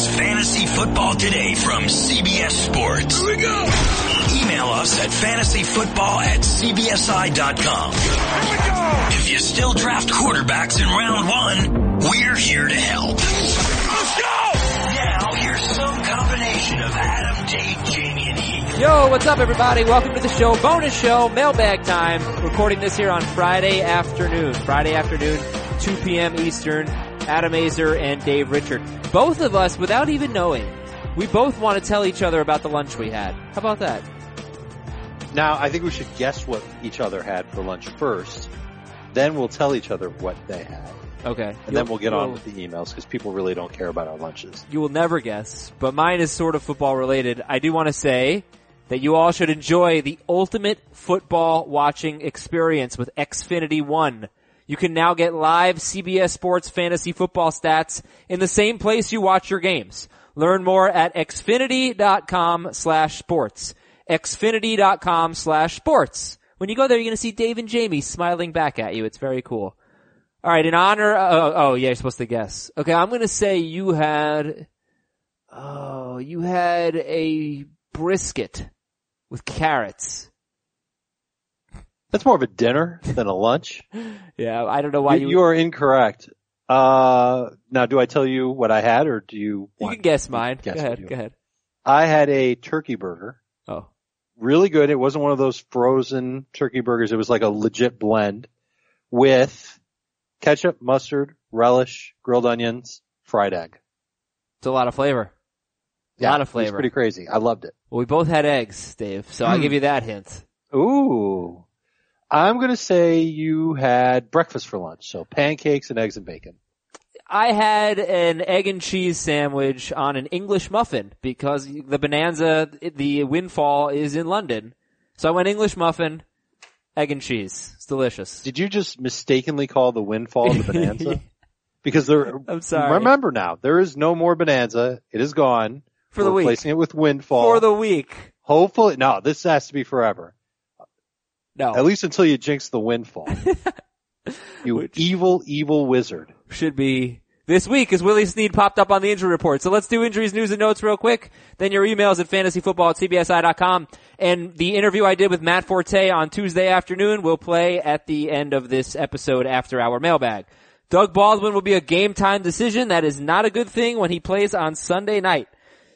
is Fantasy Football Today from CBS Sports. Here we go. Email us at fantasyfootball at cbsi.com. Here we go. If you still draft quarterbacks in round one, we're here to help. Let's go. Now here's some combination of Adam, Dave, Jamie, and Heath. Yo, what's up everybody? Welcome to the show, bonus show, mailbag time. Recording this here on Friday afternoon. Friday afternoon, 2 p.m. Eastern. Adam Aizer and Dave Richard. Both of us, without even knowing, we both want to tell each other about the lunch we had. How about that? Now, I think we should guess what each other had for lunch first. Then we'll tell each other what they had. Okay. And then we'll get on with the emails because people really don't care about our lunches. You will never guess, but mine is sort of football related. I do want to say that you all should enjoy the ultimate football watching experience with Xfinity One. You can now get live CBS Sports fantasy football stats in the same place you watch your games. Learn more at xfinity.com slash sports. xfinity.com slash sports. When you go there, you're going to see Dave and Jamie smiling back at you. It's very cool. All right, in honor. Uh, oh, oh yeah, you're supposed to guess. Okay, I'm going to say you had. Oh, you had a brisket with carrots. That's more of a dinner than a lunch. yeah, I don't know why you. You, you are incorrect. Uh, now do I tell you what I had or do you You can guess mine. Guess go ahead, go ahead. I had a turkey burger. Oh. Really good. It wasn't one of those frozen turkey burgers. It was like a legit blend with ketchup, mustard, relish, grilled onions, fried egg. It's a lot of flavor. A yeah, lot of flavor. It's pretty crazy. I loved it. Well, we both had eggs, Dave, so I'll Hmm. give you that hint. Ooh. I'm gonna say you had breakfast for lunch, so pancakes and eggs and bacon. I had an egg and cheese sandwich on an English muffin because the bonanza, the windfall is in London. So I went English muffin, egg and cheese. It's delicious. Did you just mistakenly call the windfall the bonanza? because there, I'm sorry. remember now, there is no more bonanza. It is gone. For the We're week. Replacing it with windfall. For the week. Hopefully, no, this has to be forever. No. At least until you jinx the windfall. you Which- evil, evil wizard. should be this week as Willie Snead popped up on the injury report. So let's do injuries, news, and notes real quick. Then your emails at fantasyfootball at cbsi.com. And the interview I did with Matt Forte on Tuesday afternoon will play at the end of this episode after our mailbag. Doug Baldwin will be a game time decision. That is not a good thing when he plays on Sunday night.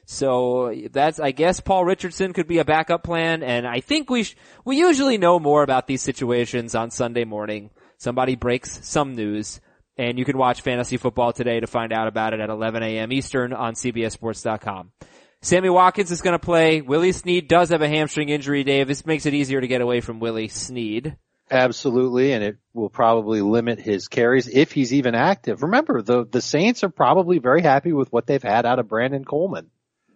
So that's, I guess Paul Richardson could be a backup plan, and I think we sh- we usually know more about these situations on Sunday morning. Somebody breaks some news, and you can watch fantasy football today to find out about it at 11 a.m. Eastern on CBSSports.com. Sammy Watkins is going to play. Willie Snead does have a hamstring injury, Dave. This makes it easier to get away from Willie Snead. Absolutely, and it will probably limit his carries if he's even active. Remember, the the Saints are probably very happy with what they've had out of Brandon Coleman.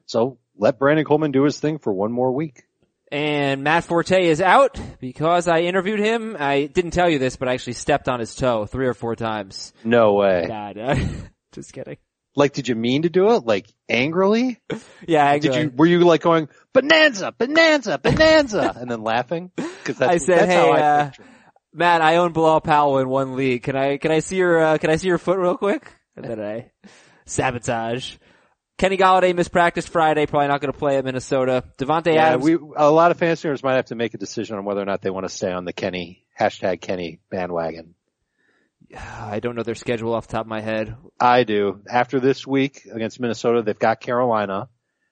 So let Brandon Coleman do his thing for one more week. And Matt Forte is out because I interviewed him. I didn't tell you this, but I actually stepped on his toe three or four times. No way. God, uh, just kidding. Like, did you mean to do it? Like angrily? Yeah, I Did you? Were you like going bonanza, bonanza, bonanza, and then laughing? Because that's, I said, that's "Hey, I uh, Matt, I own Bilal Powell in one league. Can I can I see your uh, can I see your foot real quick? And then I sabotage. Kenny Golladay mispracticed Friday, probably not going to play at Minnesota. Davante Yeah, Adams. we a lot of fantasy owners might have to make a decision on whether or not they want to stay on the Kenny hashtag Kenny bandwagon. I don't know their schedule off the top of my head. I do. After this week against Minnesota, they've got Carolina,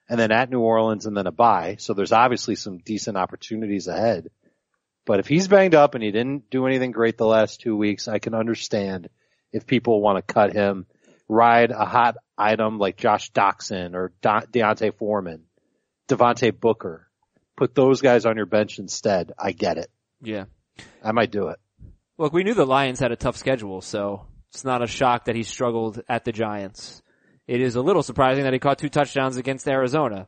and then at New Orleans, and then a bye. So there's obviously some decent opportunities ahead. But if he's banged up and he didn't do anything great the last two weeks, I can understand if people want to cut him, ride a hot item like Josh Doctson or De- D'Onta Foreman, Devontae Booker, put those guys on your bench instead. I get it. Yeah. I might do it. Look, we knew the Lions had a tough schedule, so it's not a shock that he struggled at the Giants. It is a little surprising that he caught two touchdowns against Arizona.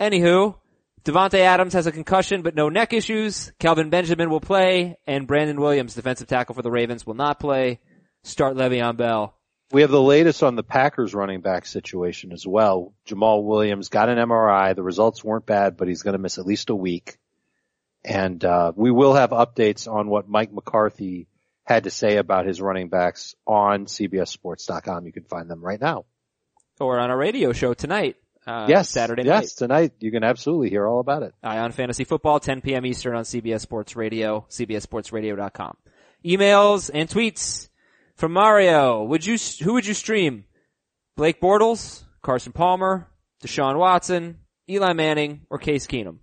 Anywho, Davante Adams has a concussion but no neck issues. Kelvin Benjamin will play, and Brandon Williams, defensive tackle for the Ravens, will not play. Start Le'Veon Bell. We have the latest on the Packers running back situation as well. Jamaal Williams got an MRI. The results weren't bad, but he's going to miss at least a week. And uh, we will have updates on what Mike McCarthy had to say about his running backs on CBSSports.com. You can find them right now. or on our radio show tonight. Uh, yes, Saturday night. yes, tonight you can absolutely hear all about it. Eye on Fantasy Football, 10 p.m. Eastern on CBS Sports Radio, cbssportsradio.com. Emails and tweets from Mario. Would you, who would you stream? Blake Bortles, Carson Palmer, Deshaun Watson, Eli Manning, or Case Keenum?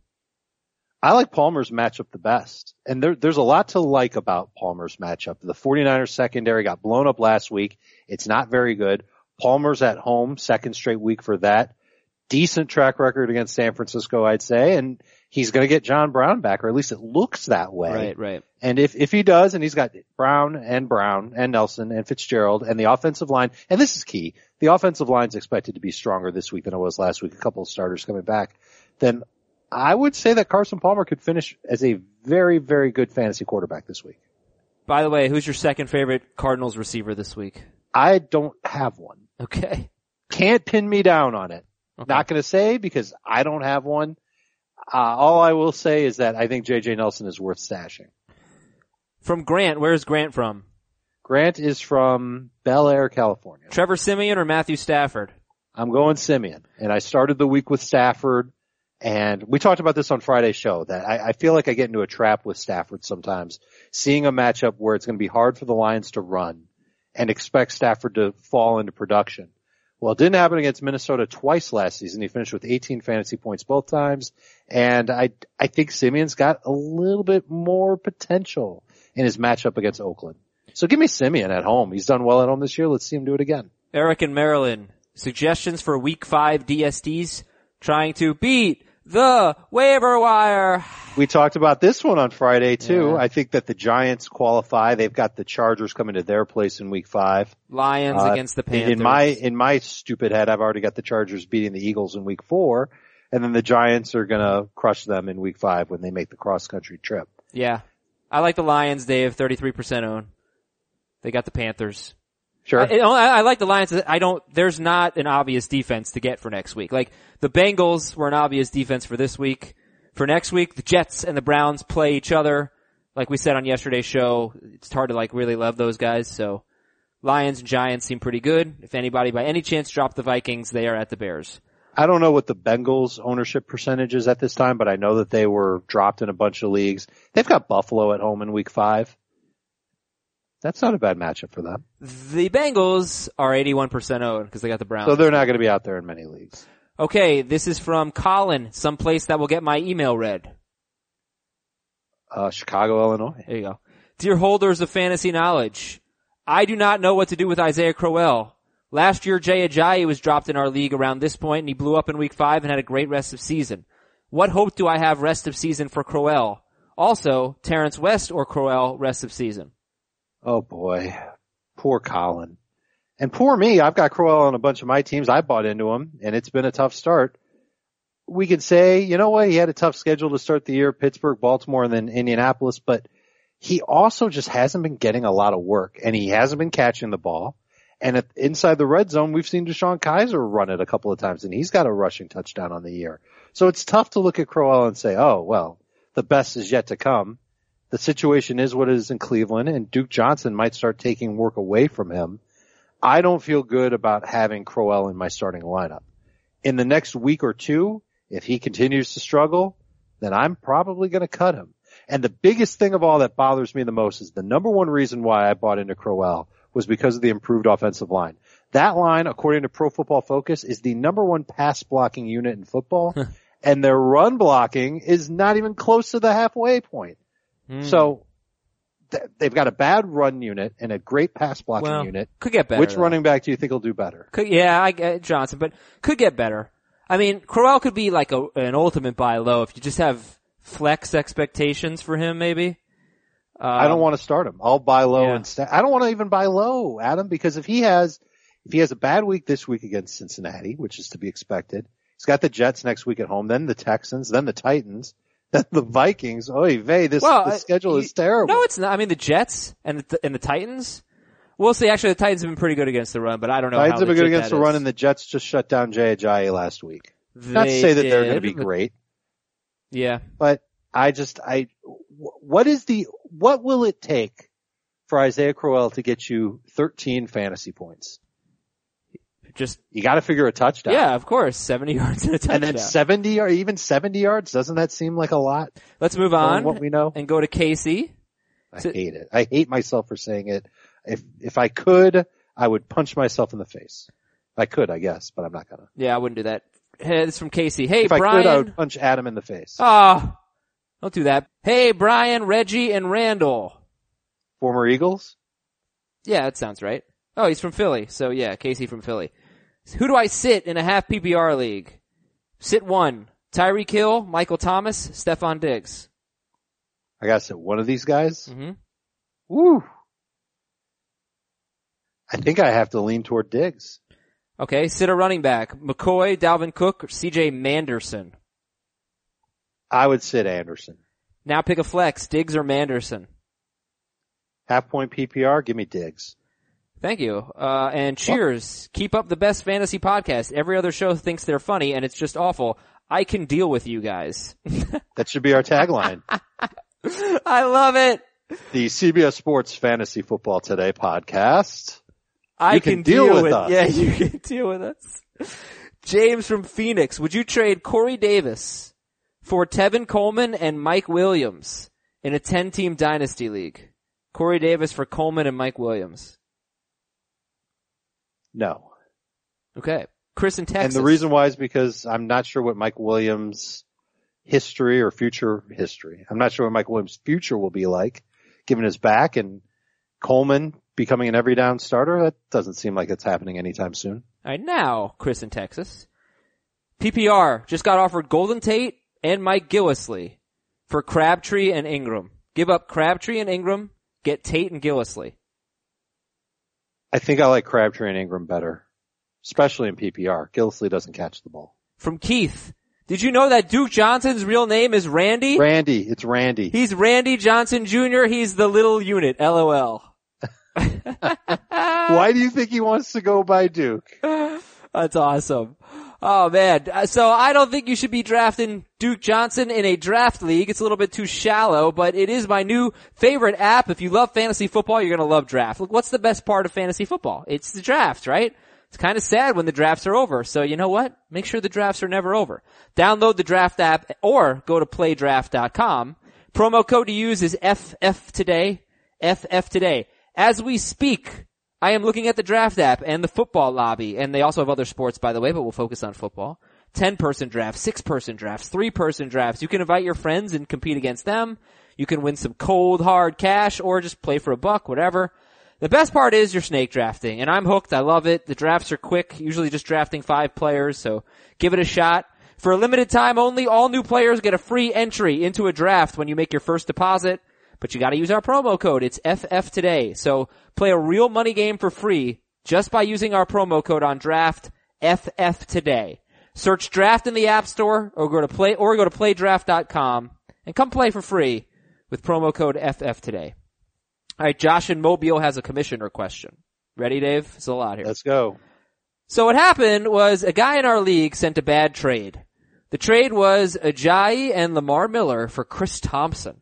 I like Palmer's matchup the best. And there, there's a lot to like about Palmer's matchup. The 49ers secondary got blown up last week. It's not very good. Palmer's at home, second straight week for that. Decent track record against San Francisco, I'd say, and he's going to get John Brown back, or at least it looks that way. Right, right. And if, if he does, and he's got Brown and Brown and Nelson and Fitzgerald and the offensive line, and this is key, the offensive line's expected to be stronger this week than it was last week, a couple of starters coming back, then I would say that Carson Palmer could finish as a very, very good fantasy quarterback this week. By the way, who's your second favorite Cardinals receiver this week? I don't have one. Okay. Can't pin me down on it. Okay. Not going to say because I don't have one. Uh, all I will say is that I think JJ Nelson is worth stashing. From Grant, where's Grant from? Grant is from Bel Air, California. Trevor Siemian or Matthew Stafford? I'm going Siemian and I started the week with Stafford and we talked about this on Friday's show that I, I feel like I get into a trap with Stafford sometimes seeing a matchup where it's going to be hard for the Lions to run and expect Stafford to fall into production. Well, it didn't happen against Minnesota twice last season. He finished with 18 fantasy points both times. And I, I think Siemian's got a little bit more potential in his matchup against Oakland. So give me Siemian at home. He's done well at home this year. Let's see him do it again. Eric and Maryland. Suggestions for week five DSTs trying to beat the waiver wire. We talked about this one on Friday too. Yeah. I think that the Giants qualify. They've got the Chargers coming to their place in week five. Lions Uh, against the Panthers. In my, in my stupid head, I've already got the Chargers beating the Eagles in week four. And then the Giants are gonna crush them in week five when they make the cross country trip. yeah. I like the Lions, Dave, 33% own. They got the Panthers. Sure. I, I, like the Lions. I don't, there's not an obvious defense to get for next week. Like, the Bengals were an obvious defense for this week. For next week, the Jets and the Browns play each other. Like we said on yesterday's show, it's hard to like really love those guys, so Lions and Giants seem pretty good. If anybody by any chance dropped the Vikings, they are at the Bears. I don't know what the Bengals ownership percentage is at this time, but I know that they were dropped in a bunch of leagues. They've got Buffalo at home in week five. That's not a bad matchup for them. The Bengals are 81% owned because they got the Browns. So they're not going to be out there in many leagues. Okay, this is from Colin, someplace that will get my email read. Uh, Chicago, Illinois. There you go. Dear holders of fantasy knowledge, I do not know what to do with Isaiah Crowell. Last year, Jay Ajayi was dropped in our league around this point and he blew up in week five and had a great rest of season. What hope do I have rest of season for Crowell? Also, Terrance West or Crowell rest of season? Oh boy. Poor Colin. And poor me, I've got Crowell on a bunch of my teams. I bought into him and it's been a tough start. We could say, you know what, he had a tough schedule to start the year, Pittsburgh, Baltimore, and then Indianapolis, but he also just hasn't been getting a lot of work and he hasn't been catching the ball. And inside the red zone, we've seen DeShone Kizer run it a couple of times and he's got a rushing touchdown on the year. So it's tough to look at Crowell and say, oh, well, the best is yet to come. The situation is what it is in Cleveland and Duke Johnson might start taking work away from him. I don't feel good about having Crowell in my starting lineup. In the next week or two, if he continues to struggle, then I'm probably going to cut him. And the biggest thing of all that bothers me the most is the number one reason why I bought into Crowell was because of the improved offensive line. That line, according to Pro Football Focus, is the number one pass blocking unit in football, and their run blocking is not even close to the halfway point. Hmm. So th- they've got a bad run unit and a great pass blocking well, unit. could get better. Which though. running back do you think will do better? Could, yeah, I get Johnson, but could get better. I mean, Crowell could be like a, an ultimate buy low if you just have flex expectations for him, maybe. Uh, I don't want to start him. I'll buy low yeah. instead. I don't want to even buy low, Adam, because if he has, if he has a bad week this week against Cincinnati, which is to be expected, he's got the Jets next week at home, then the Texans, then the Titans, then the Vikings. Oy vey, this, Well, the schedule you- is terrible. No, it's not. I mean, the Jets and the, and the Titans. We'll see. Actually, the Titans have been pretty good against the run, but I don't know. Titans have been good against the run and the Jets just shut down Jay Ajayi last week. Not to They say that they're going to be great, Yeah. but I just, I, what is the, what will it take for Isaiah Crowell to get you 13 fantasy points? Just You got to figure a touchdown. yeah, of course, 70 yards and a touchdown. And then 70 or even 70 yards, doesn't that seem like a lot? Let's move on what we know? and go to Casey. I So- hate it. I hate myself for saying it. If, if I could, I would punch myself in the face. I could, I guess, but I'm not gonna. Yeah, I wouldn't do that. Hey, this is from Casey. Hey, If I could, I would punch Adam in the face. Ah, don't do that. Hey, Brian, Reggie, and Randall. Former Eagles? Yeah, that sounds right. Oh, he's from Philly. So yeah, Casey from Philly. Who do I sit in a half PPR league? Sit one. Tyreek Hill, Michael Thomas, Stefon Diggs. I gotta say, one of these guys? Mm-hmm. Woo! I think I have to lean toward Diggs. Okay, sit a running back. McCoy, Dalvin Cook, or CJ Manderson. I would sit Anderson. Now pick a flex, Diggs or Manderson. Half point PPR, give me Diggs. Thank you. Uh, and cheers. Keep up the best fantasy podcast. Every other show thinks they're funny and it's just awful. I can deal with you guys. That should be our tagline. I love it. the CBS Sports Fantasy Football Today podcast. I You can deal with with us. Yeah, you can deal with us. James from Phoenix, would you trade Corey Davis for Tevin Coleman and Mike Williams in a 10 team dynasty league? Corey Davis for Coleman and Mike Williams. No. Okay. Chris in Texas. And the reason why is because I'm not sure what Mike Williams history or future history. I'm not sure what Mike Williams future will be like given his back and Coleman becoming an every down starter. That doesn't seem like it's happening anytime soon. All right, now, Chris in Texas. PPR just got offered Golden Tate and Mike Gillislee for Crabtree and Ingram. Give up Crabtree and Ingram, get Tate and Gillislee. I think I like Crabtree and Ingram better, especially in PPR. Gillislee doesn't catch the ball. From Keith. Did you know that Duke Johnson's real name is Randy? Randy, it's Randy. He's Randy Johnson Jr. He's the little unit. LOL. Why do you think he wants to go by Duke? That's awesome. Oh man. Uh, So I don't think you should be drafting Duke Johnson in a draft league. It's a little bit too shallow, but it is my new favorite app. If you love fantasy football, you're going to love draft. Look, what's the best part of fantasy football? It's the draft, right? It's kind of sad when the drafts are over. So you know what? Make sure the drafts are never over. Download the draft app or go to playdraft.com. Promo code to use is FF today. FF today. As we speak, I am looking at the draft app and the football lobby, and they also have other sports, by the way, but we'll focus on football. 10 person drafts, 6 person drafts, 3 person drafts. You can invite your friends and compete against them. You can win some cold, hard cash or just play for a buck, whatever. The best part is your snake drafting, and I'm hooked. I love it. The drafts are quick, usually just drafting five players, so give it a shot. For a limited time only, all new players get a free entry into a draft when you make your first deposit. But you gotta use our promo code. It's FF today. So play a real money game for free just by using our promo code on draft FF today. Search draft in the app store or go to play, or go to playdraft.com and come play for free with promo code FF today. Alright, Josh in Mobile has a commissioner question. Ready, Dave? It's a lot here. Let's go. So what happened was a guy in our league sent a bad trade. The trade was Ajayi and Lamar Miller for Chris Thompson.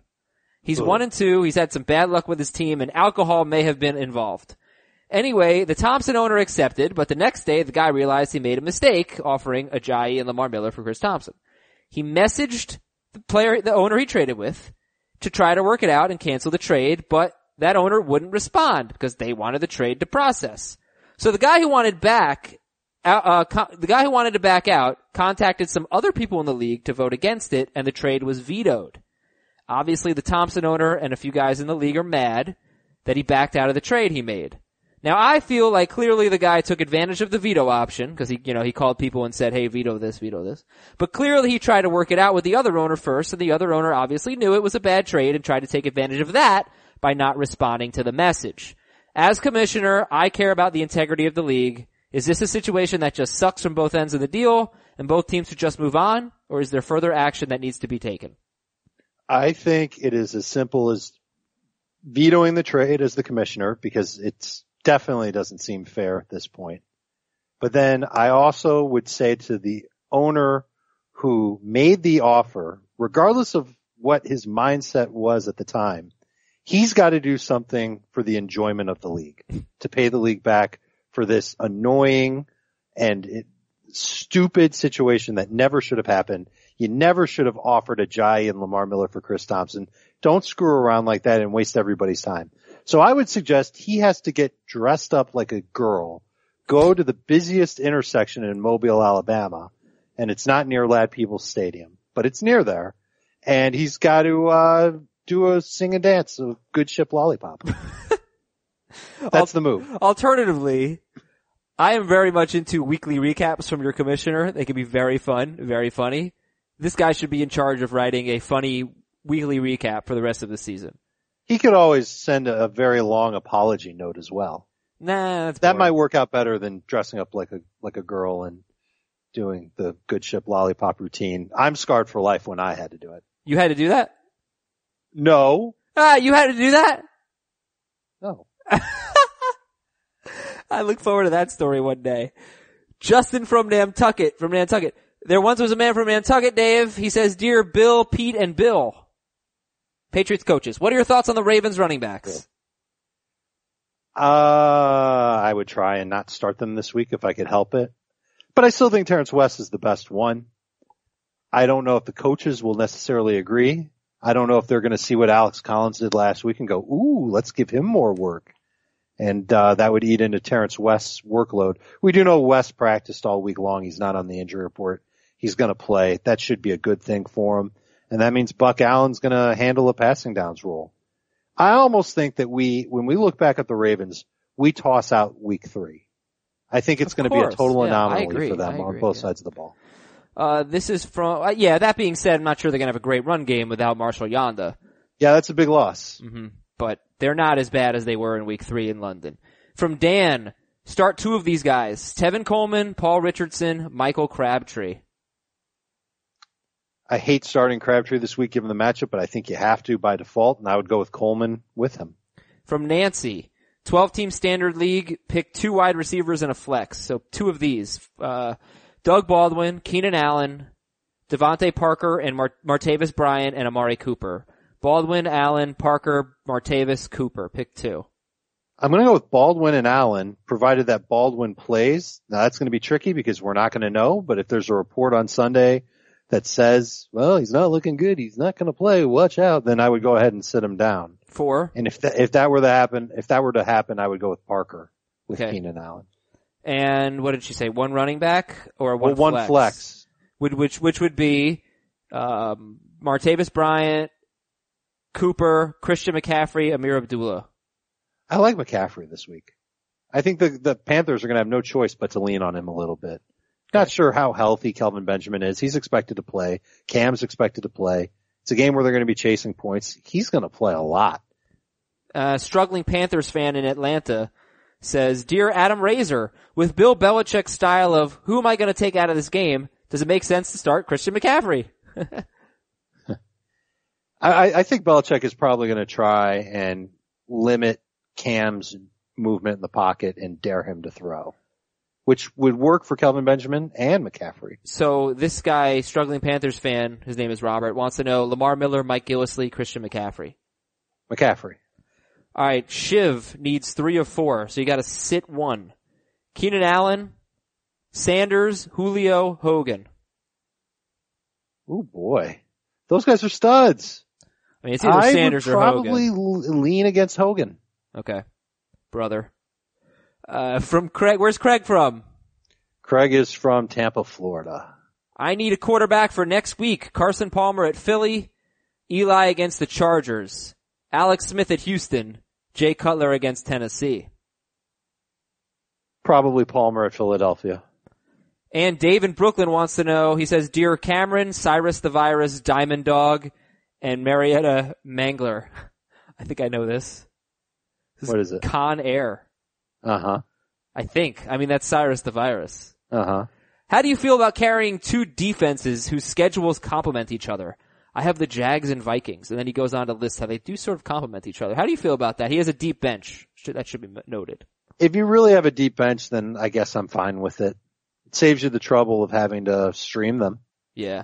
He's one and two. He's had some bad luck with his team and alcohol may have been involved. Anyway, the Thompson owner accepted, but the next day the guy realized he made a mistake offering Ajayi and Lamar Miller for Chris Thompson. He messaged the player, the owner he traded with to try to work it out and cancel the trade, but that owner wouldn't respond because they wanted the trade to process. So the guy who wanted back, uh, uh, co- the guy who wanted to back out contacted some other people in the league to vote against it and the trade was vetoed. Obviously the Thompson owner and a few guys in the league are mad that he backed out of the trade he made. Now I feel like clearly the guy took advantage of the veto option because he, you know, he called people and said, "Hey, veto this, veto this." But clearly he tried to work it out with the other owner first, and the other owner obviously knew it was a bad trade and tried to take advantage of that by not responding to the message. As commissioner, I care about the integrity of the league. Is this a situation that just sucks from both ends of the deal and both teams should just move on, or is there further action that needs to be taken? I think it is as simple as vetoing the trade as the commissioner because it definitely doesn't seem fair at this point. But then I also would say to the owner who made the offer, regardless of what his mindset was at the time, he's got to do something for the enjoyment of the league to pay the league back for this annoying and stupid situation that never should have happened. You never should have offered a Ajayi and Lamar Miller for Chris Thompson. Don't screw around like that and waste everybody's time. So I would suggest he has to get dressed up like a girl, go to the busiest intersection in Mobile, Alabama, and it's not near Ladd-Peebles Stadium, but it's near there, and he's got to uh, do a sing and dance of Good Ship Lollipop. That's the move. Alternatively, I am very much into weekly recaps from your commissioner. They can be very fun, very funny. This guy should be in charge of writing a funny weekly recap for the rest of the season. He could always send a, very long apology note as well. Nah, that's That might work out better than dressing up like a like a girl and doing the good ship lollipop routine. I'm scarred for life when I had to do it. You had to do that? No, Ah, you had to do that? no. I look forward to that story one day. Justin from Nantucket, from Nantucket. There once was a man from Nantucket, Dave. He says, Dear Bill, Pete, and Bill, Patriots coaches, what are your thoughts on the Ravens running backs? Uh, I would try and not start them this week if I could help it. But I still think Terrance West is the best one. I don't know if the coaches will necessarily agree. I don't know if they're going to see what Alex Collins did last week and go, ooh, let's give him more work. And, uh, that would eat into Terrance West's workload. We do know West practiced all week long. He's not on the injury report. He's going to play. That should be a good thing for him. And that means Buck Allen's going to handle a passing downs role. I almost think that we, when we look back at the Ravens, we toss out week three. I think it's going to be a total Yeah, anomaly agree. for them I on both yeah. sides of the ball. Uh, this is from, uh, yeah, that being said, I'm not sure they're gonna have a great run game without Marshal Yanda. Yeah, that's a big loss. hmm But they're not as bad as they were in week three in London. From Dan, start two of these guys. Tevin Coleman, Paul Richardson, Michael Crabtree. I hate starting Crabtree this week given the matchup, but I think you have to by default, and I would go with Coleman with him. From Nancy, 12 team standard league, pick two wide receivers and a flex. So two of these. Uh, Doug Baldwin, Keenan Allen, DeVante Parker, and Mar- Martavis Bryant and Amari Cooper. Baldwin, Allen, Parker, Martavis, Cooper. Pick two. I'm going to go with Baldwin and Allen, provided that Baldwin plays. Now that's going to be tricky because we're not going to know, but if there's a report on Sunday that says, well, he's not looking good, he's not going to play, watch out, then I would go ahead and sit him down. Four. And if that, if that were to happen, if that were to happen, I would go with Parker with Okay. Keenan Allen. And what did she say? One running back or one Well, one flex? flex. Would, which, which would be, um, Martavis Bryant, Cooper, Christian McCaffrey, Ameer Abdullah. I like McCaffrey this week. I think the, the Panthers are going to have no choice but to lean on him a little bit. Not sure how healthy Kelvin Benjamin is. He's expected to play. Cam's expected to play. It's a game where they're going to be chasing points. He's going to play a lot. uh, struggling Panthers fan in Atlanta says, Dear Adam Razor, with Bill Belichick's style of who am I going to take out of this game, does it make sense to start Christian McCaffrey? I, I- I think Belichick is probably going to try and limit Cam's movement in the pocket and dare him to throw, which would work for Kelvin Benjamin and McCaffrey. So this guy, struggling Panthers fan, his name is Robert, wants to know Lamar Miller, Mike Gillislee, Christian McCaffrey. McCaffrey. All right, Shiv needs three of four, so you got to sit one. Keenan Allen, Sanders, Julio, Hogan. Oh boy. Those guys are studs. I mean, it's either I Sanders would or probably Hogan. l- lean against Hogan. Okay, brother. Uh, from Craig, where's Craig from? Craig is from Tampa, Florida. I need a quarterback for next week. Carson Palmer at Philly, Eli against the Chargers, Alex Smith at Houston, Jay Cutler against Tennessee. Probably Palmer at Philadelphia. And Dave in Brooklyn wants to know, he says, Dear Cameron, Cyrus the Virus, Diamond Dog, and Marietta Mangler. I think I know this. This What is it? Con Air. Uh huh. I think. I mean, that's Cyrus the Virus. Uh huh. How do you feel about carrying two defenses whose schedules complement each other? I have the Jags and Vikings, and then he goes on to list how they do sort of complement each other. How do you feel about that? He has a deep bench. Should, that should be noted. If you really have a deep bench, then I guess I'm fine with it. It saves you the trouble of having to stream them. Yeah.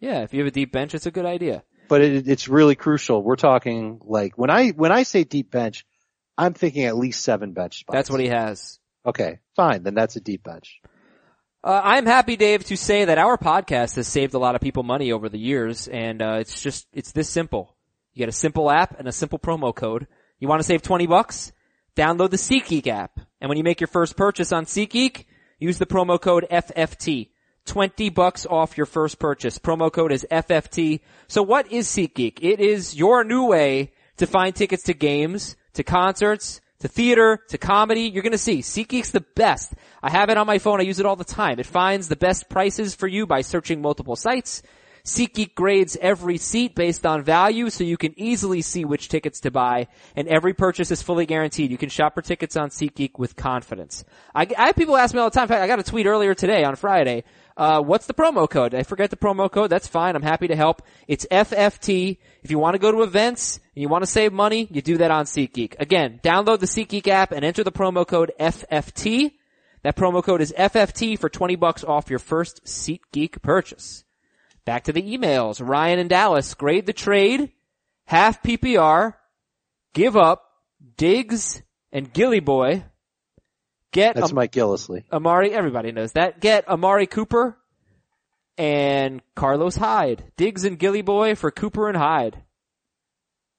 Yeah, if you have a deep bench, it's a good idea. But it, it's really crucial. We're talking like when I when I say deep bench, I'm thinking at least seven bench spots. That's what he has. Okay, fine. Then that's a deep bench. Uh, I'm happy, Dave, to say that our podcast has saved a lot of people money over the years, and uh, it's just it's this simple. You get a simple app and a simple promo code. You want to save 20 bucks? Download the SeatGeek app, and when you make your first purchase on SeatGeek, use the promo code FFT. 20 bucks off your first purchase. Promo code is FFT. So what is SeatGeek? It is your new way to find tickets to games, to concerts, to theater, to comedy. You're gonna see SeatGeek's the best. I have it on my phone. I use it all the time. It finds the best prices for you by searching multiple sites. SeatGeek grades every seat based on value so you can easily see which tickets to buy and every purchase is fully guaranteed. You can shop for tickets on SeatGeek with confidence. I, I have people ask me all the time. In fact, I got a tweet earlier today on Friday. Uh, what's the promo code? I forget the promo code. That's fine. I'm happy to help. It's FFT. If you want to go to events and you want to save money, you do that on SeatGeek. Again, download the SeatGeek app and enter the promo code FFT. That promo code is FFT for 20 bucks off your first SeatGeek purchase. Back to the emails. Ryan and Dallas grade the trade, half PPR, give up, Diggs and Gilly Boy. Get That's Am- Mike Gillislee. Amari, everybody knows that. Get Amari Cooper and Carlos Hyde. Diggs and Gilly Boy for Cooper and Hyde.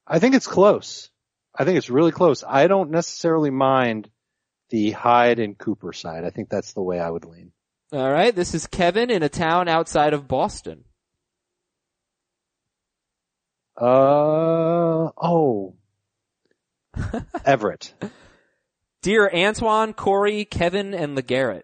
I think it's close. I think it's really close. I don't necessarily mind the Hyde and Cooper side. I think that's the way I would lean. All right, this is Kevin in a town outside of Boston. Uh oh. Everett. Dear Antoine, Corey, Kevin, and LeGarrette.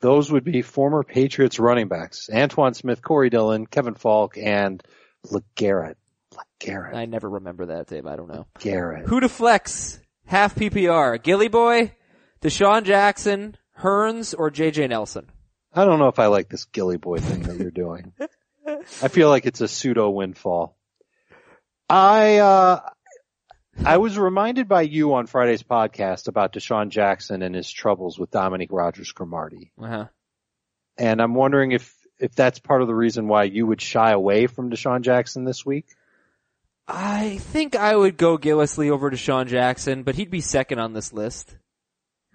Those would be former Patriots running backs. Antowain Smith, Corey Dillon, Kevin Faulk, and LeGarrette. LeGarrette. I never remember that, Dave. I don't know. Garrett. Who to flex? Half PPR. Gilly Boy, DeSean Jackson, Hurns, or JJ Nelson? I don't know if I like this Gilly Boy thing that you're doing. I feel like it's a pseudo windfall. I, uh, I was reminded by you on Friday's podcast about DeSean Jackson and his troubles with Dominique Rodgers-Cromartie. Uh-huh. And I'm wondering if, if that's part of the reason why you would shy away from DeSean Jackson this week. I think I would go Gillislee over DeSean Jackson, but he'd be second on this list.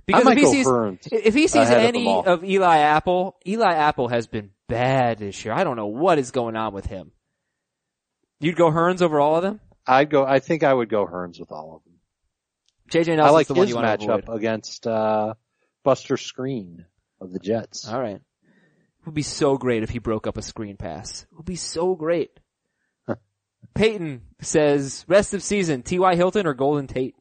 Because if he sees, if he sees ahead of any of Eli Apple, Eli Apple has been bad this year. I don't know what is going on with him. You'd go Hurns over all of them? I'd go, I think I would go Hurns with all of them. JJ I like the one you want to matchup avoid. against, uh, Buster Skrine of the Jets. All right. It would be so great if he broke up a screen pass. It would be so great. Peyton says, rest of season, T.Y. Hilton or Golden Tate?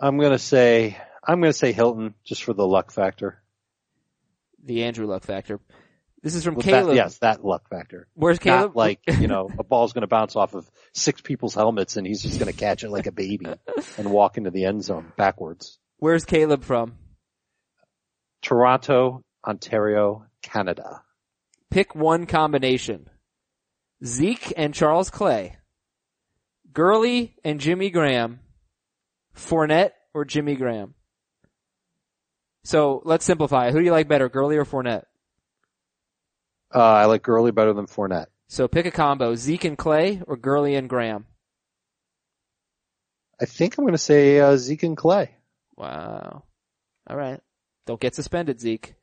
I'm gonna say, I'm gonna say Hilton just for the luck factor. The Andrew Luck factor. This is from Well, Caleb. That, yes, that luck factor. Where's Caleb? Not like, you know, a ball's gonna bounce off of six people's helmets and he's just gonna catch it like a baby and walk into the end zone backwards. Where's Caleb from? Toronto, Ontario, Canada. Pick one combination. Zeke and Charles Clay. Gurley and Jimmy Graham. Fournette or Jimmy Graham. So let's simplify. Who do you like better, Gurley or Fournette? Uh, I like Gurley better than Fournette. So pick a combo. Zeke and Clay or Gurley and Graham. I think I'm gonna say, uh, Zeke and Clay. Wow. All right. Don't get suspended, Zeke.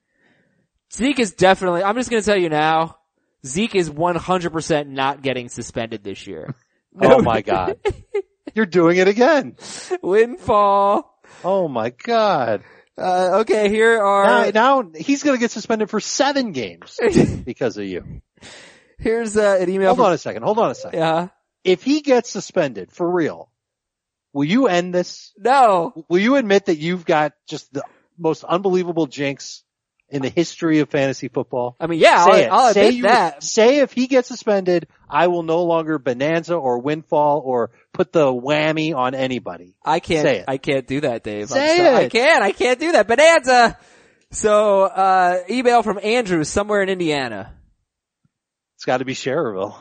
Zeke is definitely, I'm just going to tell you now, Zeke is 100% not getting suspended this year. Oh my god. You're doing it again. Windfall. Oh my god. Uh, okay, here Now, are, now he's gonna get suspended for seven games because of you. here's uh, an email Hold from, on a second. Hold on a second. yeah. If he gets suspended for real, will you end this? No. Will you admit that you've got just the most unbelievable jinx in the history of fantasy football? I mean, yeah, say I'll, I'll it. say admit you, that. Say if he gets suspended, I will no longer bonanza or windfall or put the whammy on anybody. I can't, Say it. I can't do that, Dave. Say so- I can't, I can't do that. Bonanza. So, uh, email from Andrew somewhere in Indiana. It's got to be Cherville.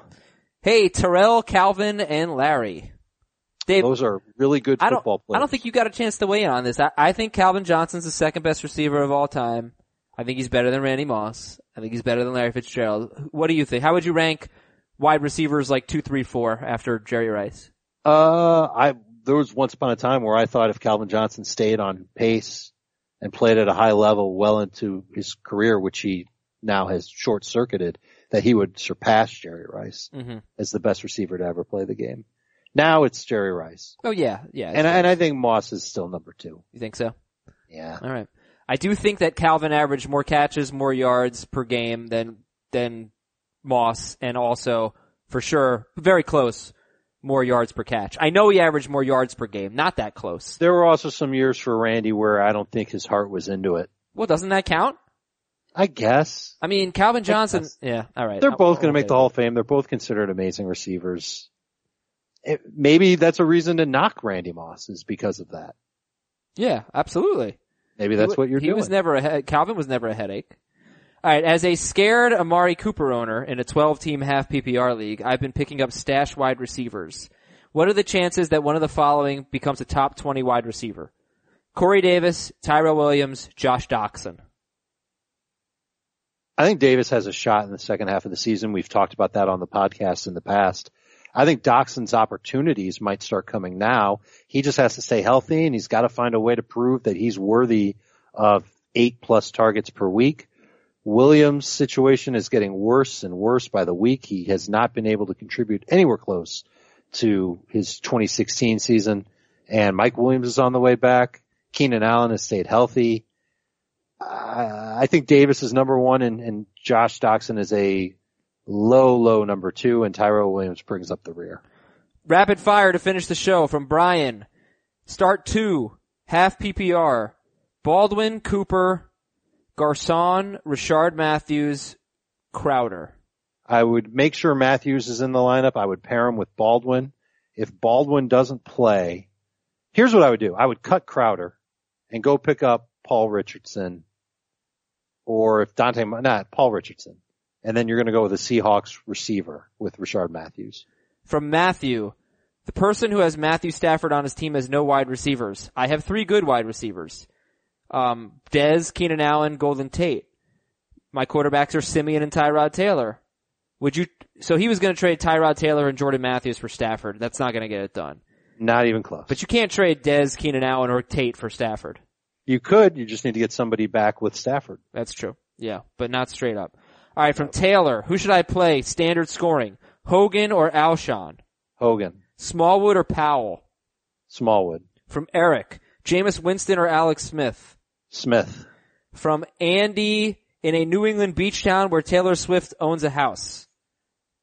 Hey, Terrell, Calvin, and Larry. Dave, Those are really good I don't, football players. I don't think you got a chance to weigh in on this. I, I think Calvin Johnson's the second best receiver of all time. I think he's better than Randy Moss. I think he's better than Larry Fitzgerald. What do you think? How would you rank wide receivers like two, three, four after Jerry Rice? Uh, I there was once upon a time where I thought if Calvin Johnson stayed on pace and played at a high level well into his career, which he now has short circuited, that he would surpass Jerry Rice hmm as the best receiver to ever play the game. Now it's Jerry Rice. Oh yeah, yeah. And, I- and I think Moss is still number two. you think so? Yeah. All right. I do think that Calvin averaged more catches, more yards per game than than Moss, and also for sure very close more yards per catch. I know he averaged more yards per game, not that close. There were also some years for Randy where I don't think his heart was into it. Well, doesn't that count? I guess. I mean, Calvin Johnson. Yeah. All right. They're both going to make the Hall of Fame. They're both considered amazing receivers. It, maybe that's a reason to knock Randy Moss is because of that. Yeah, absolutely. Maybe that's He what you're he doing. was never a Calvin was never a headache. All right, as a scared Amari Cooper owner in a 12-team half PPR league, I've been picking up stash wide receivers. What are the chances that one of the following becomes a top 20 wide receiver? Corey Davis, Tyrell Williams, Josh Doxson. I think Davis has a shot in the second half of the season. We've talked about that on the podcast in the past. I think Doxson's opportunities might start coming now. He just has to stay healthy and he's got to find a way to prove that he's worthy of eight plus targets per week. Williams' situation is getting worse and worse by the week. He has not been able to contribute anywhere close to his 2016 season. And Mike Williams is on the way back. Keenan Allen has stayed healthy. Uh, I think Davis is number one and, and Josh Doxson is a low, low number two and Tyrell Williams brings up the rear. Rapid fire to finish the show from Brian. Start two, half PPR. Baldwin, Cooper, Garcon, Rishard Matthews, Crowder. I would make sure Matthews is in the lineup. I would pair him with Baldwin. If Baldwin doesn't play, here's what I would do. I would cut Crowder and go pick up Paul Richardson or if Dante, not Paul Richardson. And then you're going to go with a Seahawks receiver with Rishard Matthews. From Matthew. The person who has Matthew Stafford on his team has no wide receivers. I have three good wide receivers. Um, Dez, Keenan Allen, Golden Tate. My quarterbacks are Siemian and Tyrod Taylor. Would you, so he was going to trade Tyrod Taylor and Jordan Matthews for Stafford. That's not going to get it done. Not even close. But you can't trade Dez, Keenan Allen, or Tate for Stafford. you could, you just need to get somebody back with Stafford. That's true. Yeah, but not straight up. All right, from Taylor, who should I play? Standard scoring: Hogan or Alshon? Hogan, Smallwood or Powell? Smallwood, From Eric, Jameis Winston or Alex Smith? Smith, From Andy, in a New England beach town where Taylor Swift owns a house.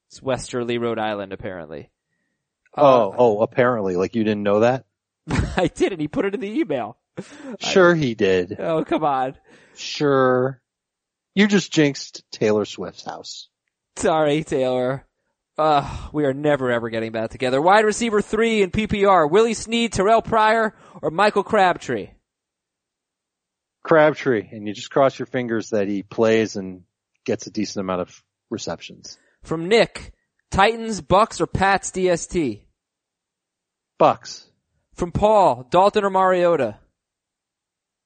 It's Westerly, Rhode Island, apparently. Oh, uh, oh, apparently, like you didn't know that? I didn't. He put it in the email. Sure he did. Oh, come on. Sure. You just jinxed Taylor Swift's house. Sorry, Taylor. Uh, we are never ever getting back together. Wide receiver three in PPR. Willie Snead, Terrelle Pryor, or Michael Crabtree? Crabtree, and you just cross your fingers that he plays and gets a decent amount of receptions. From Nick, Titans, Bucks, or Pats DST? Bucks, From Paul, Dalton or Mariota?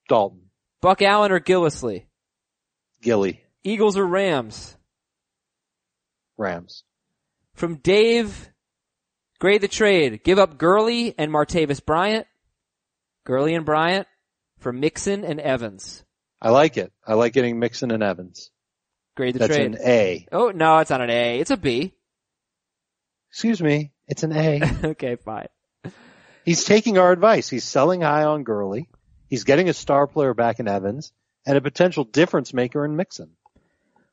Dalton, Buck Allen or Gillislee? Gilly, Eagles or Rams? Rams. From Dave, grade the trade. Give up Gurley and Martavis Bryant. Gurley and Bryant for Mixon and Evans. I like it. I like getting Mixon and Evans. Grade the That's trade. That's an A. Oh, no, it's not an A. It's a B. Excuse me. It's an A. okay, fine. He's taking our advice. He's selling high on Gurley. He's getting a star player back in Evans and a potential difference maker in Mixon.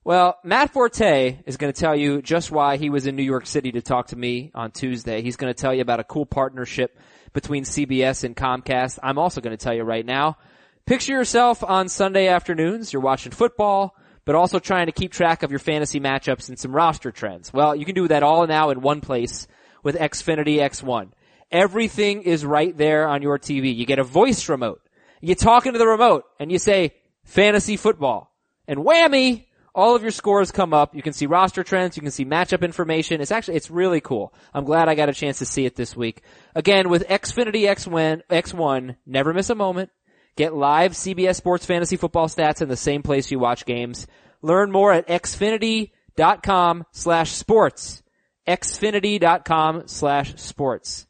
Well, Matt Forte is going to tell you just why he was in New York City to talk to me on Tuesday. He's going to tell you about a cool partnership between CBS and Comcast. I'm also going to tell you right now. Picture yourself on Sunday afternoons. You're watching football, but also trying to keep track of your fantasy matchups and some roster trends. Well, you can do that all now in one place with Xfinity X1. Everything is right there on your TV. You get a voice remote. You talk into the remote and you say fantasy football and whammy, all of your scores come up. You can see roster trends. You can see matchup information. It's actually, it's really cool. I'm glad I got a chance to see it this week. Again, with Xfinity X1, X1, never miss a moment. Get live CBS Sports Fantasy Football stats in the same place you watch games. Learn more at xfinity.com slash sports. xfinity.com slash sports.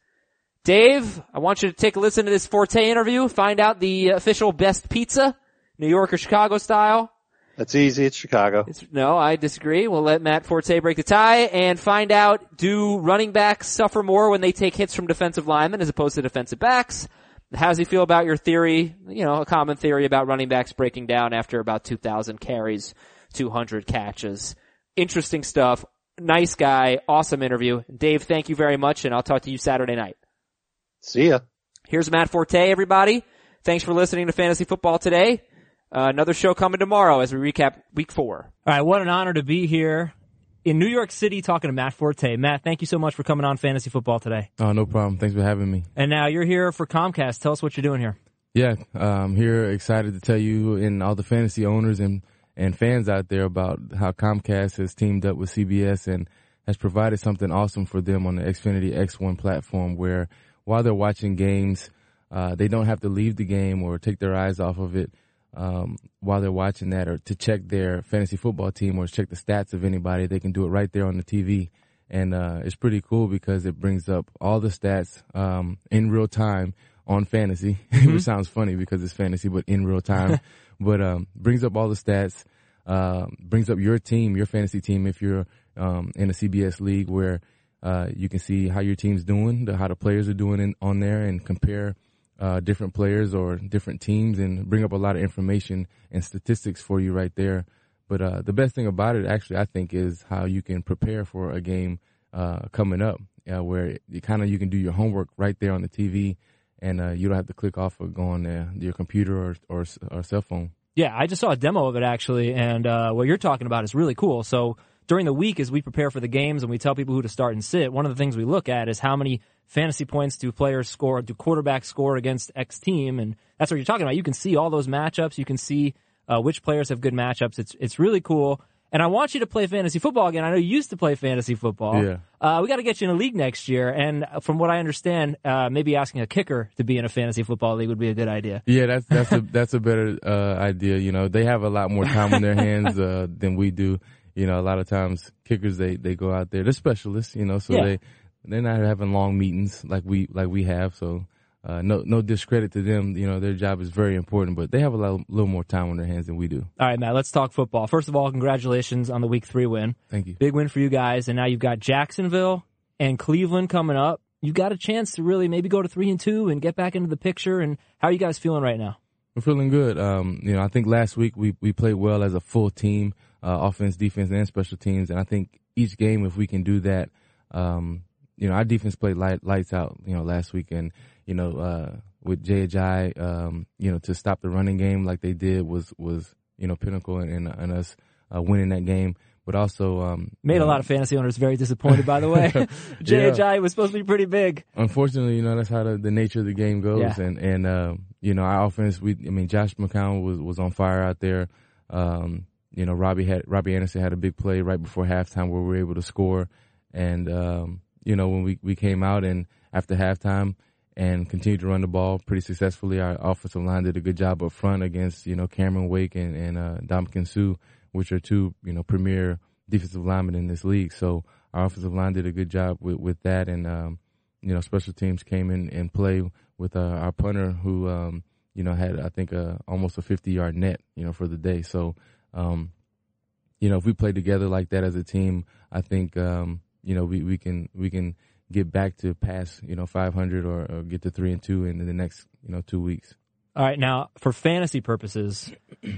Dave, I want you to take a listen to this Forte interview, find out the official best pizza, New York or Chicago style. That's easy. It's Chicago. It's, no, I disagree. We'll let Matt Forte break the tie and find out do running backs suffer more when they take hits from defensive linemen as opposed to defensive backs? How does he feel about your theory? You know, a common theory about running backs breaking down after about 2,000 carries, 200 catches. Interesting stuff. Nice guy. Awesome interview. Dave, thank you very much and I'll talk to you Saturday night. See ya. Here's Matt Forte, everybody. Thanks for listening to Fantasy Football today. Uh, another show coming tomorrow as we recap week four. All right, what an honor to be here in New York City talking to Matt Forte. Matt, thank you so much for coming on Fantasy Football today. Oh, no problem. Thanks for having me. And now you're here for Comcast. Tell us what you're doing here. Yeah, I'm here excited to tell you and all the fantasy owners and, and fans out there about how Comcast has teamed up with CBS and has provided something awesome for them on the Xfinity X1 platform where while they're watching games, uh, they don't have to leave the game or take their eyes off of it um, while they're watching that or to check their fantasy football team or check the stats of anybody. They can do it right there on the TV. And uh, it's pretty cool because it brings up all the stats um, in real time on fantasy, mm-hmm. which sounds funny because it's fantasy, but in real time. but um, brings up all the stats, uh, brings up your team, your fantasy team, if you're um, in a CBS league where uh, you can see how your team's doing, the, how the players are doing in, on there, and compare uh, different players or different teams and bring up a lot of information and statistics for you right there. But uh, the best thing about it, actually, I think, is how you can prepare for a game uh, coming up, uh, where you kind of you can do your homework right there on the TV, and uh, you don't have to click off of going to your computer or, or or cell phone. Yeah, I just saw a demo of it actually, and uh, what you're talking about is really cool. So during the week, as we prepare for the games and we tell people who to start and sit, one of the things we look at is how many fantasy points do players score, do quarterbacks score against X team, and that's what you're talking about. You can see all those matchups. You can see uh, which players have good matchups. It's it's really cool. And I want you to play fantasy football again. I know you used to play fantasy football. Yeah. Uh, we got to get you in a league next year. And from what I understand, uh, maybe asking a kicker to be in a fantasy football league would be a good idea. Yeah, that's that's a that's a better uh, idea. You know, they have a lot more time on their hands uh, than we do. You know, a lot of times kickers they they go out there. They're specialists. You know, so Yeah. they they're not having long meetings like we like we have. So. Uh, no, no discredit to them. You know, their job is very important, but they have a lot, little more time on their hands than we do. All right, Matt, let's talk football. First of all, congratulations on the week three win. Thank you. Big win for you guys. And now you've got Jacksonville and Cleveland coming up. You got a chance to really maybe go to three and two and get back into the picture. And how are you guys feeling right now? We're feeling good. Um, you know, I think last week we, we played well as a full team, uh, offense, defense, and special teams. And I think each game, if we can do that, um, you know, our defense played light, lights out, you know, last week. And, you know, uh, with Ajayi, um, you know, to stop the running game like they did was, was, you know, pinnacle in, in, in us, uh, winning that game. But also, um, Made you a lot of fantasy owners very disappointed, by the way. Jay Yeah. Was supposed to be pretty big. unfortunately, you know, that's how the, the nature of the game goes. Yeah. And, and, uh, you know, our offense, we, I mean, Josh McCown was, was on fire out there. Um, you know, Robbie had, Robbie Anderson had a big play right before halftime where we were able to score. And, um, you know, when we, we came out and after halftime and continued to run the ball pretty successfully, our offensive line did a good job up front against, you know, Cameron Wake and, and, uh, Ndamukong Suh, which are two, you know, premier defensive linemen in this league. So our offensive line did a good job with, with that. And, um, you know, special teams came in and play with uh, our punter who, um, you know, had I think uh, almost a 50 yard net, you know, for the day. So, um, you know, if we play together like that as a team, I think, um, you know, we, we can we can get back to past, you know, 500 or, or get to three and two in the next, you know, two weeks. All right, now for fantasy purposes,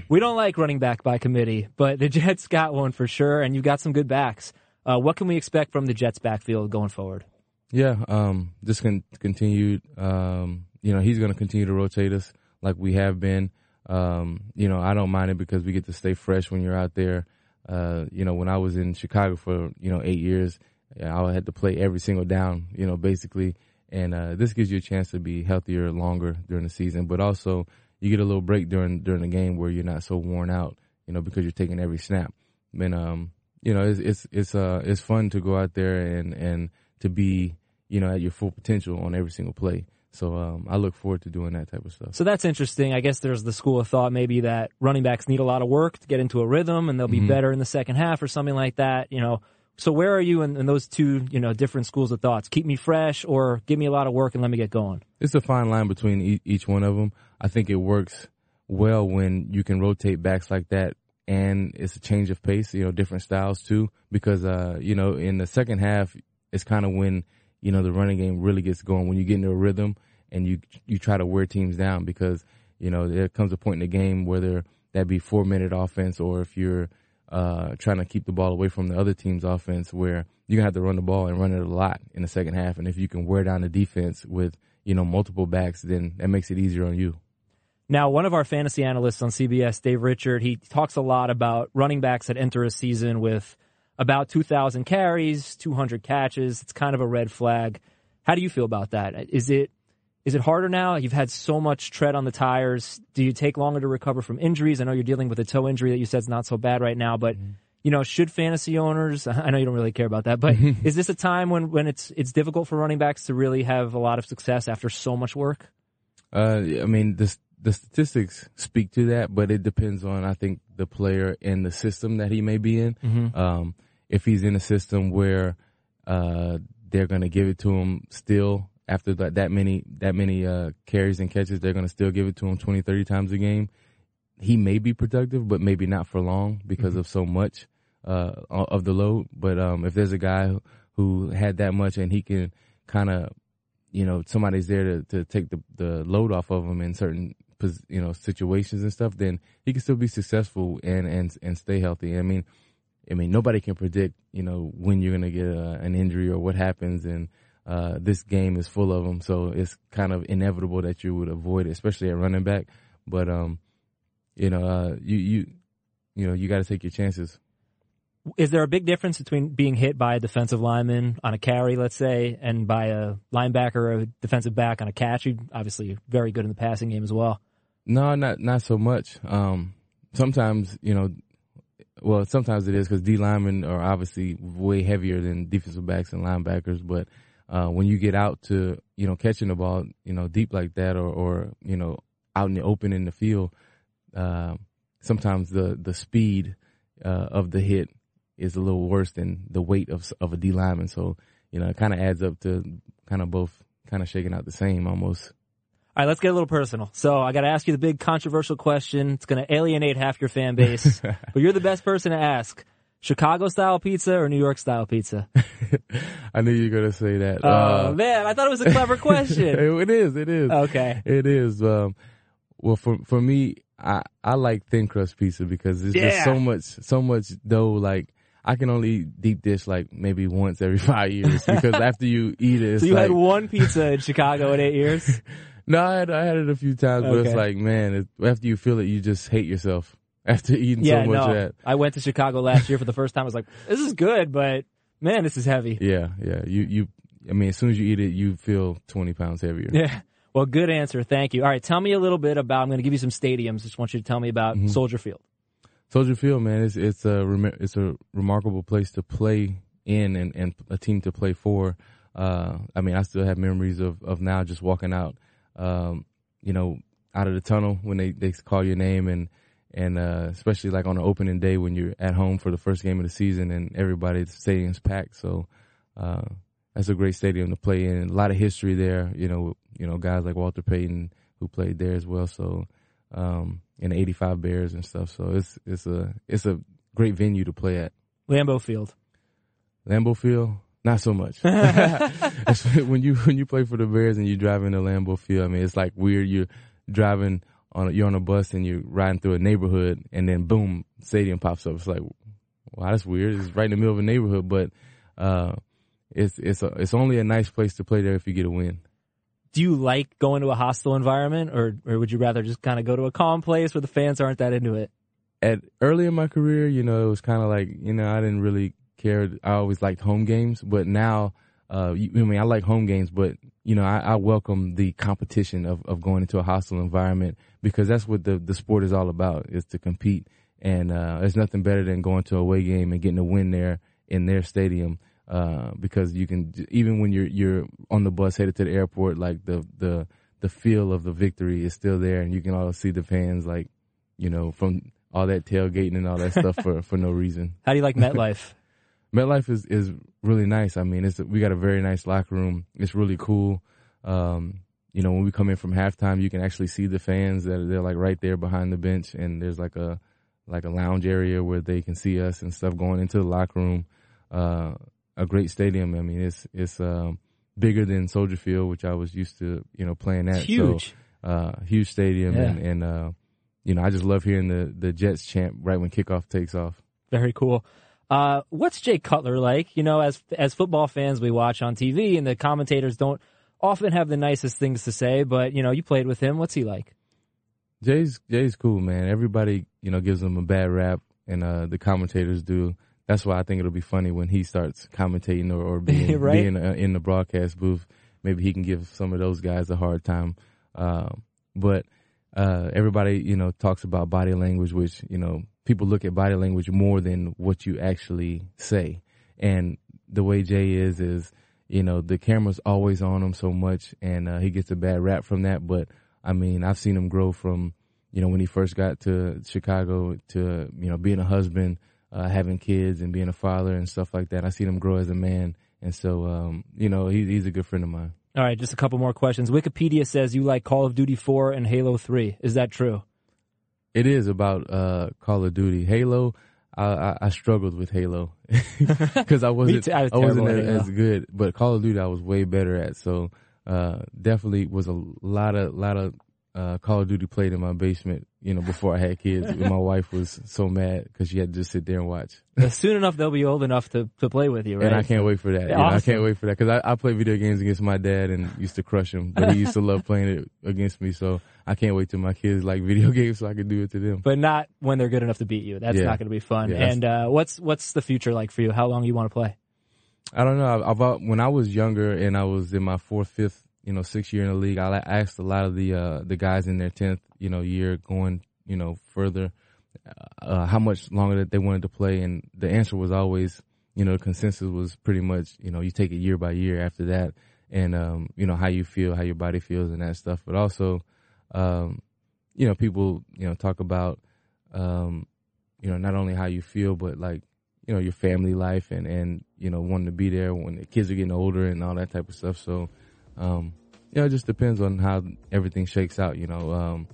we don't like running back by committee, but the Jets got one for sure, and you've got some good backs. Uh, what can we expect from the Jets backfield going forward? Yeah, um, just con- continued. Um, you know, he's going to continue to rotate us like we have been. Um, you know, I don't mind it because we get to stay fresh when you're out there. Uh, you know, when I was in Chicago for you know eight years, I had to play every single down. You know, basically, and uh, this gives you a chance to be healthier longer during the season, but also you get a little break during during the game where you're not so worn out. You know, because you're taking every snap. And um, you know, it's it's it's uh it's fun to go out there and and to be you know at your full potential on every single play. So um, I look forward to doing that type of stuff. So that's interesting. I guess there's the school of thought maybe that running backs need a lot of work to get into a rhythm and they'll be Mhm. better in the second half or something like that. You know, So where are you in, in those two, you know, different schools of thoughts? Keep me fresh or give me a lot of work and let me get going? It's a fine line between e- each one of them. I think it works well when you can rotate backs like that and it's a change of pace, you know, different styles too, because, uh, you know, in the second half, it's kind of when, you know, the running game really gets going, when you get into a rhythm and you, you try to wear teams down because, you know, there comes a point in the game whether that be four minute offense or if you're, uh, trying to keep the ball away from the other team's offense where you're gonna have to run the ball and run it a lot in the second half. And if you can wear down the defense with, you know, multiple backs, then that makes it easier on you. Now, one of our fantasy analysts on CBS, Dave Richard, he talks a lot about running backs that enter a season with about 2,000 carries, 200 catches. It's kind of a red flag. How do you feel about that? Is it is it harder now? You've had so much tread on the tires. Do you take longer to recover from injuries? I know you're dealing with a toe injury that you said is not so bad right now, but mm-hmm. you know, should fantasy owners? I know you don't really care about that, but is this a time when when it's it's difficult for running backs to really have a lot of success after so much work? Uh, I mean, this the statistics speak to that, but it depends on I think the player and the system that he may be in. Mm-hmm. Um, if he's in a system where uh, they're going to give it to him still after that, that many that many uh, carries and catches, they're going to still give it to him 20, 30 times a game. He may be productive, but maybe not for long because mm-hmm. of so much uh, of the load. But um, if there's a guy who had that much and he can kind of you know somebody's there to, to take the, the load off of him in certain you know situations and stuff, then he can still be successful and and and stay healthy. I mean, I mean nobody can predict you know when you're gonna get a, an injury or what happens, and uh, this game is full of them, so it's kind of inevitable that you would avoid it, especially at running back. But um, you know, uh, you you you know you got to take your chances. Is there a big difference between being hit by a defensive lineman on a carry, let's say, and by a linebacker or a defensive back on a catch? You obviously very good in the passing game as well. No, not not so much. Um, sometimes you know, well, sometimes it is because D linemen are obviously way heavier than defensive backs and linebackers. But uh, when you get out to you know catching the ball, you know deep like that, or or you know out in the open in the field, uh, sometimes the the speed uh, of the hit is a little worse than the weight of of a D lineman. So you know it kind of adds up to kind of both kind of shaking out the same almost. All right, let's get a little personal. So I got to ask you the big controversial question. It's going to alienate half your fan base, but you're the best person to ask. Chicago style pizza or New York style pizza? I knew you were going to say that. Oh uh, man, I thought it was a clever question. it is. It is. Okay. It is. Um, well, for for me, I I like thin crust pizza because there's yeah. just so much so much dough. Like I can only eat deep dish like maybe once every five years because after you eat it, so you like, had one pizza in Chicago in eight years. No, I had, I had it a few times, but it's like, man, it, after you feel it, you just hate yourself after eating yeah, so much no. I went to Chicago last year for the first time. I was like, this is good, but man, this is heavy. Yeah, yeah. You, you, I mean, as soon as you eat it, you feel 20 pounds heavier. Yeah. Well, good answer. Thank you. All right. Tell me a little bit about, I'm going to give you some stadiums. Just want you to tell me about mm-hmm. Soldier Field. Soldier Field, man, it's, it's a, it's a remarkable place to play in and, and a team to play for. Uh, I mean, I still have memories of, of now just walking out, um, you know, out of the tunnel when they, they call your name and, and, uh, especially like on the opening day when you're at home for the first game of the season and everybody, the stadium's packed. So, uh, that's a great stadium to play in. A lot of history there, you know, you know, guys like Walter Payton who played there as well. So, um, in the 85 Bears and stuff. So it's, it's a, it's a great venue to play at. Lambeau Field. Lambeau Field. Not so much. when you when you play for the Bears and you drive in the Lambeau Field, I mean, it's like weird. You're driving on you're on a bus and you're riding through a neighborhood, and then boom, stadium pops up. It's like, wow, that's weird. It's right in the middle of a neighborhood, but uh, it's it's a, it's only a nice place to play there if you get a win. Do you like going to a hostile environment, or or would you rather just kind of go to a calm place where the fans aren't that into it? At early in my career, you know, it was kind of like you know I didn't really care. I always liked home games, but now, uh, you, I mean, I like home games, but you know, I, I welcome the competition of, of going into a hostile environment because that's what the, the sport is all about is to compete. And, uh, there's nothing better than going to a away game and getting a win there in their stadium. Uh, because you can, even when you're, you're on the bus headed to the airport, like the, the, the feel of the victory is still there and you can all see the fans like, you know, from all that tailgating and all that stuff for, for no reason. How do you like MetLife? MetLife is is really nice. I mean, it's we got a very nice locker room. It's really cool. Um, you know, when we come in from halftime, you can actually see the fans that they're like right there behind the bench, and there's like a like a lounge area where they can see us and stuff going into the locker room. Uh, a great stadium. I mean, it's it's um, bigger than Soldier Field, which I was used to you know playing at. Huge. So, uh, huge stadium, Yeah. and, and uh, you know, I just love hearing the the Jets chant right when kickoff takes off. Very cool. Uh, what's Jay Cutler like? You know, as as football fans, we watch on TV, and the commentators don't often have the nicest things to say. But you know, you played with him. What's he like? Jay's Jay's cool, man. Everybody, you know, gives him a bad rap, and uh, the commentators do. That's why I think it'll be funny when he starts commentating or, or being Right. being uh, in the broadcast booth. Maybe he can give some of those guys a hard time. Um, but uh, everybody, you know, talks about body language, which you know people look at body language more than what you actually say. And the way Jay is is, you know, the camera's always on him so much, and uh, he gets a bad rap from that. But I mean, I've seen him grow from, you know, when he first got to Chicago to, you know, being a husband, uh, having kids and being a father and stuff like that. I seen him grow as a man. And so, um, you know, he, he's a good friend of mine. All right, just a couple more questions. Wikipedia says you like Call of Duty 4 and Halo 3. Is that true? It is about, uh, Call of Duty. Halo, I, I, I struggled with Halo because I wasn't, too. I was I wasn't as, as good, but Call of Duty I was way better at. So, uh, definitely was a lot of, lot of, uh, Call of Duty played in my basement, you know, before I had kids. my wife was so mad because she had to just sit there and watch. Soon enough, they'll be old enough to, to play with you, right? And I can't wait for that. Know, I can't wait for that because I, I play video games against my dad and used to crush him, but he used to love playing it against me. So I can't wait till my kids like video games so I can do it to them. but not when they're good enough to beat you. That's Yeah. not going to be fun. Yeah, and uh, what's what's the future like for you? How long you want to play? I don't know. I- About when I was younger and I was in my fourth, fifth, you know, sixth year in the league, I I asked a lot of the uh, the guys in their tenth, you know, year going, you know, further, uh, how much longer that they wanted to play, and the answer was always, you know, the consensus was pretty much, you know, you take it year by year after that, and um, you know how you feel, how your body feels, and that stuff. But also, um, you know, people, you know, talk about, um, you know, not only how you feel, but like you know your family life and and you know wanting to be there when the kids are getting older and all that type of stuff. So, um, you know, it just depends on how everything shakes out. You know, um,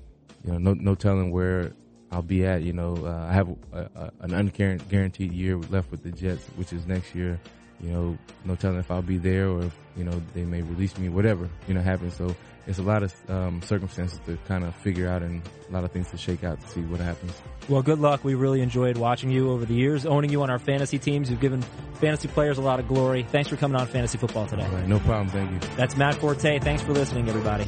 you know, no no telling where I'll be at. You know, uh, I have a, a, an unguaranteed year left with the Jets, which is next year. You know, no telling if I'll be there or if you know they may release me, whatever you know happens. So it's a lot of um, circumstances to kind of figure out and a lot of things to shake out to see what happens. Well, good luck. We really enjoyed watching you over the years, owning you on our fantasy teams. You've given fantasy players a lot of glory. Thanks for coming on Fantasy Football today. All right, no problem. Thank you. That's Matt Forte. Thanks for listening, everybody.